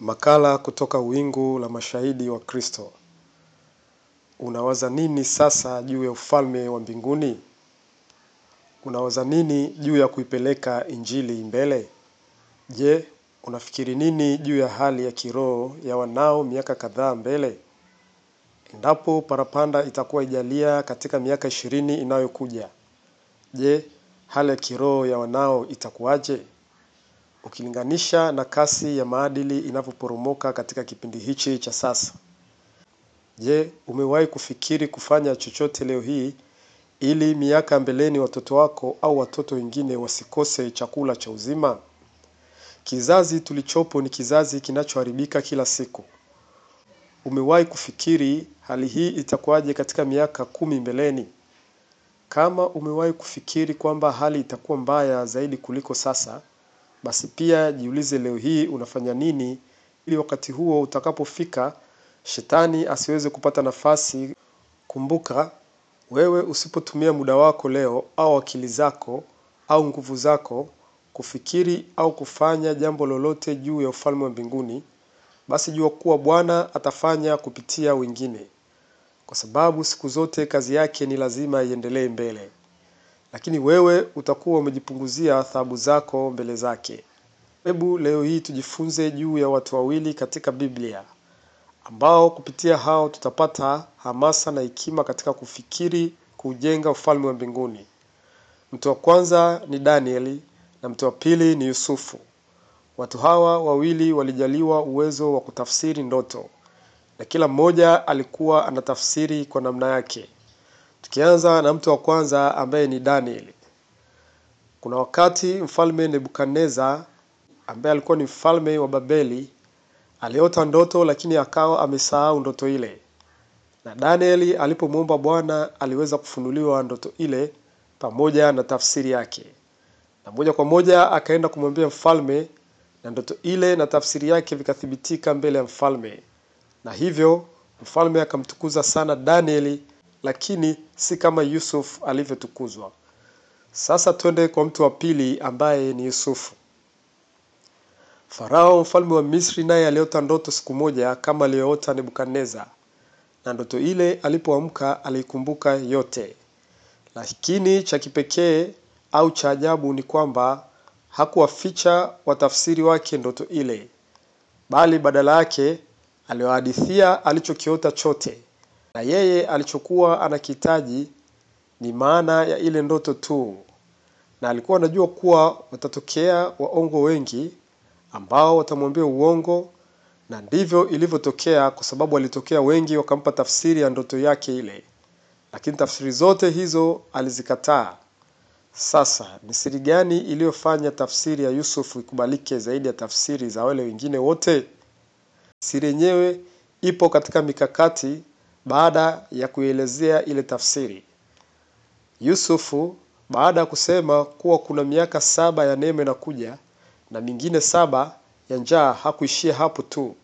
Makala kutoka wingu la mashahidi wa Kristo. Unawaza nini sasa juu ya ufalme wa mbinguni? Unawaza nini juu ya kuipeleka injili mbele? Je, unafikiri nini juu ya hali ya kiroho ya wanao miaka kadhaa mbele? Endapo parapanda itakuwa ijalia katika miaka ishirini inayokuja. Je, hali ya kiroho ya wanao itakuwaje? Ukilinganisha na kasi ya maadili inavyoporomoka katika kipindi hichi cha sasa. Je, umewahi kufikiri kufanya chochote leo hii ili miaka mbeleni watoto wako au watoto wengine wasikose chakula cha uzima? Kizazi tulichopo ni kizazi kinachoharibika kila siku. Umewahi kufikiri hali hii itakuwaje katika miaka kumi mbeleni? Kama umewahi kufikiri kwamba hali itakuwa mbaya zaidi kuliko sasa, basi pia jiulize leo hii unafanya nini ili wakati huo utakapofika shetani asiweze kupata nafasi. Kumbuka, wewe usipotumia muda wako leo au akili zako au nguvu zako kufikiri au kufanya jambo lolote juu ya ufalme wa mbinguni, basi jua kuwa Bwana atafanya kupitia wengine. Kwa sababu siku zote kazi yake ni lazima iendelee mbele. Lakini wewe utakuwa umejipunguzia thawabu zako mbele zake. Hebu leo hii tujifunze juu ya watu wawili katika Biblia ambao kupitia hao tutapata hamasa na hekima katika kufikiri kujenga ufalme wa mbinguni. Mtu wa kwanza ni Danieli na mtu wa pili ni Yusufu. Watu hawa wawili walijaliwa uwezo wa kutafsiri ndoto na kila mmoja alikuwa anatafsiri kwa namna yake. Tukianza na mtu wa kwanza ambaye ni Danieli. Kuna wakati mfalme Nebukadneza ambaye alikuwa ni mfalme wa Babeli aliota ndoto lakini akawa amesahau ndoto ile. Na Danieli alipomwomba Bwana aliweza kufunuliwa ndoto ile pamoja na tafsiri yake. Na moja kwa moja akaenda kumwambia mfalme na ndoto ile na tafsiri yake vikathibitika mbele ya mfalme. Na hivyo mfalme akamtukuza sana Danieli lakini si kama Yusuf alivyotukuzwa. Sasa twende kwa mtu wa pili ambaye ni Yusufu. Farao mfalme wa Misri naye aliota ndoto siku moja kama aliyoota Nebukadneza. Na ndoto ile alipoamka aliikumbuka yote. Lakini cha kipekee au cha ajabu ni kwamba hakuwaficha watafsiri wake ndoto ile. Bali badala yake aliwahadithia alichokiota chote. Na yeye alichokuwa anakihitaji ni maana ya ile ndoto tu. Na alikuwa anajua kuwa watatokea waongo wengi ambao watamwambia uongo na ndivyo ilivyotokea kwa sababu walitokea wengi wakampa tafsiri ya ndoto yake ile. Lakini tafsiri zote hizo alizikataa. Sasa ni siri gani iliyofanya tafsiri ya Yusuf ikubalike zaidi ya tafsiri za wale wengine wote? Siri yenyewe ipo katika mikakati baada ya kuielezea ile tafsiri. Yusufu baada ya kusema kuwa kuna miaka saba ya neema inakuja na mingine saba ya njaa hakuishia hapo tu.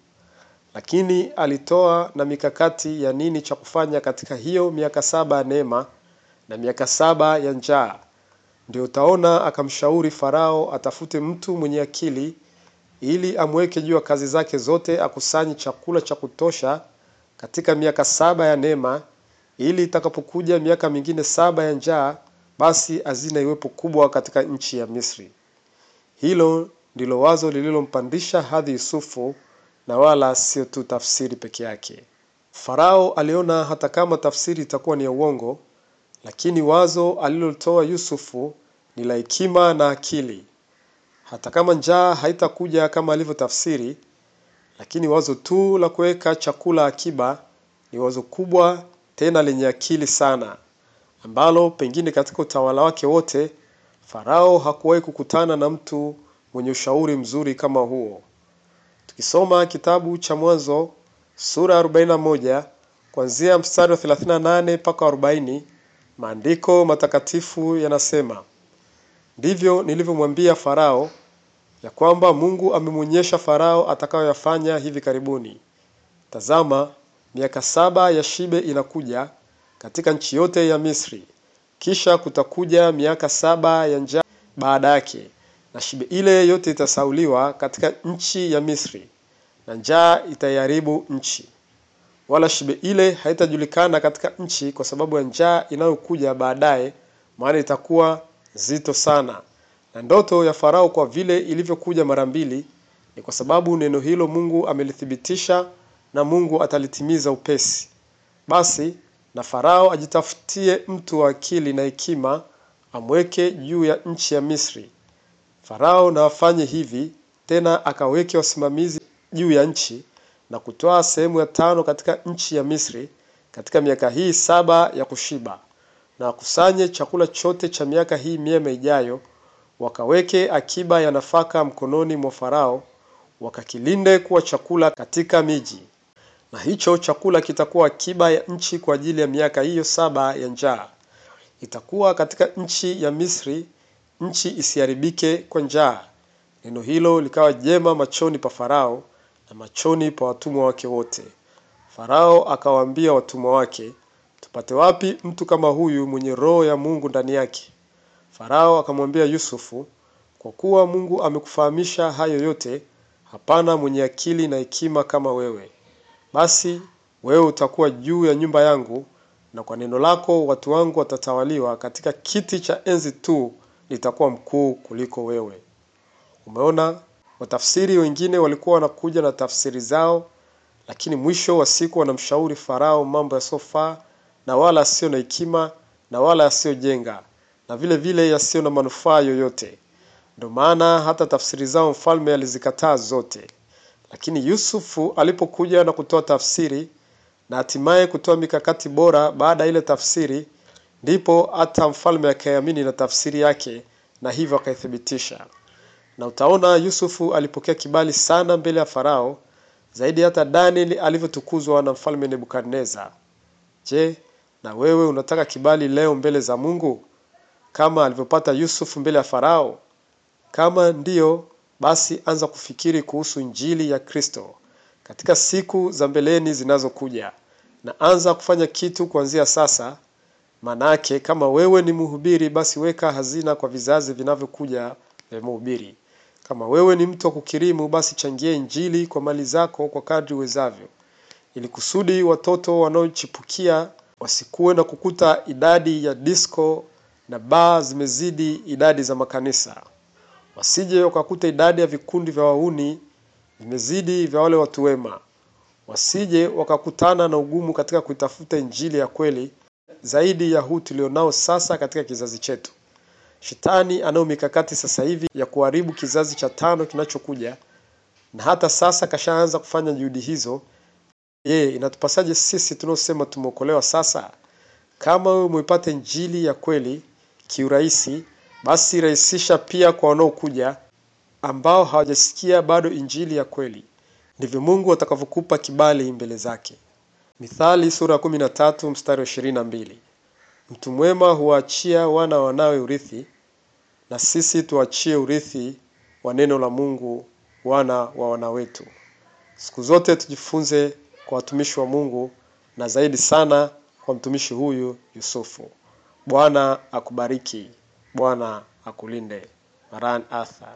Lakini alitoa na mikakati ya nini cha kufanya katika hiyo miaka saba ya neema na miaka saba ya njaa. Ndio utaona akamshauri Farao atafute mtu mwenye akili ili amweke juu ya kazi zake zote akusanye chakula cha kutosha katika miaka saba ya neema ili itakapokuja miaka mingine saba ya njaa basi hazina iwepo kubwa katika nchi ya Misri. Hilo ndilo wazo lililompandisha hadhi Yusufu na wala sio tu tafsiri peke yake. Farao aliona hata kama tafsiri itakuwa ni ya uongo, lakini wazo alilotoa Yusufu ni la hekima na akili. Hata kama njaa haitakuja kama alivyotafsiri, lakini wazo tu la kuweka chakula akiba ni wazo kubwa tena lenye akili sana, ambalo pengine katika utawala wake wote Farao hakuwahi kukutana na mtu mwenye ushauri mzuri kama huo. Tukisoma kitabu cha Mwanzo sura 41 kuanzia mstari wa 38 mpaka 40, maandiko matakatifu yanasema, ndivyo nilivyomwambia Farao ya kwamba Mungu amemwonyesha Farao atakayoyafanya hivi karibuni. Tazama, miaka saba ya shibe inakuja katika nchi yote ya Misri, kisha kutakuja miaka saba ya njaa baada yake, na shibe ile yote itasauliwa katika nchi ya Misri. na njaa itaiharibu nchi, wala shibe ile haitajulikana katika nchi kwa sababu ya njaa inayokuja baadaye, maana itakuwa nzito sana. Na ndoto ya Farao kwa vile ilivyokuja mara mbili, ni kwa sababu neno hilo Mungu amelithibitisha na Mungu atalitimiza upesi. Basi na Farao ajitafutie mtu wa akili na hekima, amweke juu ya nchi ya Misri. Farao na afanye hivi tena, akaweke wasimamizi juu ya nchi na kutoa sehemu ya tano katika nchi ya Misri katika miaka hii saba ya kushiba, na akusanye chakula chote cha miaka hii miema ijayo, wakaweke akiba ya nafaka mkononi mwa Farao, wakakilinde kuwa chakula katika miji, na hicho chakula kitakuwa akiba ya nchi kwa ajili ya miaka hiyo saba ya njaa. Itakuwa katika nchi ya Misri, nchi isiharibike kwa njaa. Neno hilo likawa jema machoni pa Farao na machoni pa watumwa wake wote. Farao akawaambia watumwa wake, tupate wapi mtu kama huyu mwenye roho ya Mungu ndani yake? Farao akamwambia Yusufu, kwa kuwa Mungu amekufahamisha hayo yote, hapana mwenye akili na hekima kama wewe. Basi wewe utakuwa juu ya nyumba yangu, na kwa neno lako watu wangu watatawaliwa. Katika kiti cha enzi tu nitakuwa mkuu kuliko wewe. Umeona, watafsiri wengine walikuwa wanakuja na tafsiri zao, lakini mwisho wa siku wanamshauri Farao mambo yasiyofaa na wala yasiyo na hekima na wala yasiyojenga na vile vile yasiyo na manufaa yoyote. Ndio maana hata tafsiri zao mfalme alizikataa zote. Lakini Yusufu alipokuja na kutoa tafsiri na hatimaye kutoa mikakati bora baada ya ile tafsiri, ndipo hata mfalme akaiamini na tafsiri yake na hivyo akaithibitisha. Na utaona Yusufu alipokea kibali sana mbele ya Farao, zaidi hata Danieli alivyotukuzwa na mfalme Nebukadneza. Je, na wewe unataka kibali leo mbele za Mungu kama alivyopata Yusufu mbele ya Farao? Kama ndiyo, basi anza kufikiri kuhusu Injili ya Kristo katika siku za mbeleni zinazokuja, na anza kufanya kitu kuanzia sasa. Manake kama wewe ni mhubiri, basi weka hazina kwa vizazi vinavyokuja vya mhubiri. Kama wewe ni mtu wa kukirimu, basi changia Injili kwa mali zako kwa kadri uwezavyo, ili kusudi watoto wanaochipukia wasikuwe na kukuta idadi ya disco na baa zimezidi idadi za makanisa, wasije wakakuta idadi ya vikundi vya wahuni vimezidi vya wale watu wema, wasije wakakutana na ugumu katika kuitafuta Injili ya kweli zaidi ya huu tulionao sasa katika kizazi chetu. Shetani anayo mikakati sasa hivi ya kuharibu kizazi cha tano kinachokuja, na hata sasa kashaanza kufanya juhudi hizo. Je, inatupasaje sisi tunaosema tumeokolewa sasa? Kama wewe umeipata Injili ya kweli kiurahisi, basi rahisisha pia kwa wanaokuja ambao hawajasikia bado Injili ya kweli. Ndivyo Mungu atakavyokupa kibali mbele zake. Mithali sura ya 13 mstari wa 22. Mtu mwema huwaachia wana wanawe urithi, na sisi tuachie urithi wa neno la Mungu wana wa wana wetu. Siku zote tujifunze kwa watumishi wa Mungu na zaidi sana kwa mtumishi huyu Yusufu. Bwana akubariki. Bwana akulinde. Maran Arthur